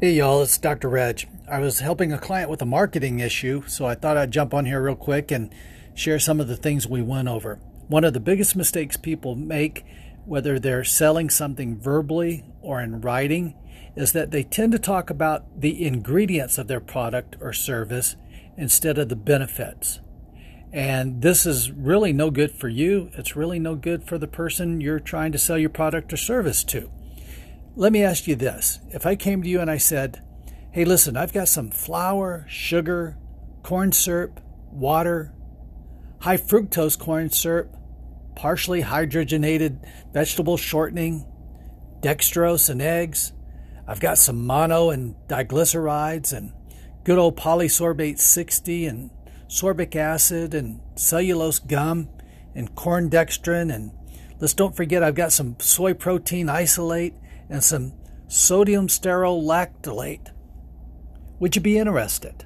Hey y'all, it's Dr. Reg. I was helping a client with a marketing issue, so I thought I'd jump on here real quick and share some of the things we went over. One of the biggest mistakes people make, whether they're selling something verbally or in writing, is that they tend to talk about the ingredients of their product or service instead of the benefits. And this is really no good for you. It's really no good for the person you're trying to sell your product or service to. Let me ask you this. If I came to you and I said, hey, listen, I've got some flour, sugar, corn syrup, water, high fructose corn syrup, partially hydrogenated vegetable shortening, dextrose, and eggs. I've got some mono and diglycerides and good old polysorbate 60 and sorbic acid and cellulose gum and corn dextrin. And let's don't forget, I've got some soy protein isolate and some sodium stearoyl lactylate. Would you be interested?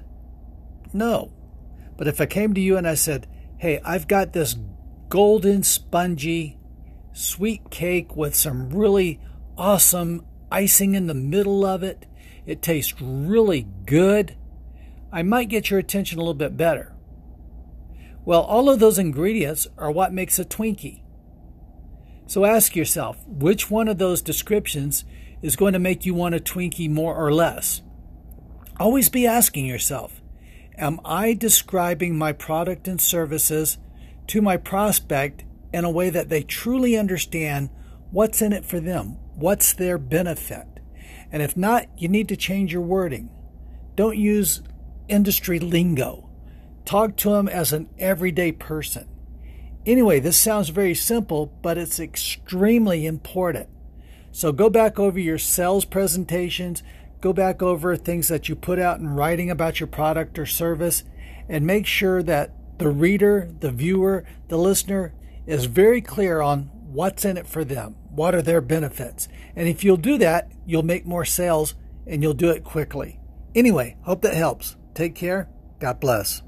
No. But if I came to you and I said, hey, I've got this golden, spongy, sweet cake with some really awesome icing in the middle of it, it tastes really good, I might get your attention a little bit better. Well, all of those ingredients are what makes a Twinkie. So ask yourself which one of those descriptions is going to make you want a Twinkie more or less. Always be asking yourself Am I describing my product and services to my prospect in a way that they truly understand what's in it for them? What's their benefit? And if not, you need to change your wording. Don't use industry lingo. Talk to them as an everyday person. Anyway, this sounds very simple, but it's extremely important. So go back over your sales presentations, go back over things that you put out in writing about your product or service, and make sure that the reader, the viewer, the listener is very clear on what's in it for them. What are their benefits? And if you'll do that, you'll make more sales and you'll do it quickly. Anyway, hope that helps. Take care. God bless.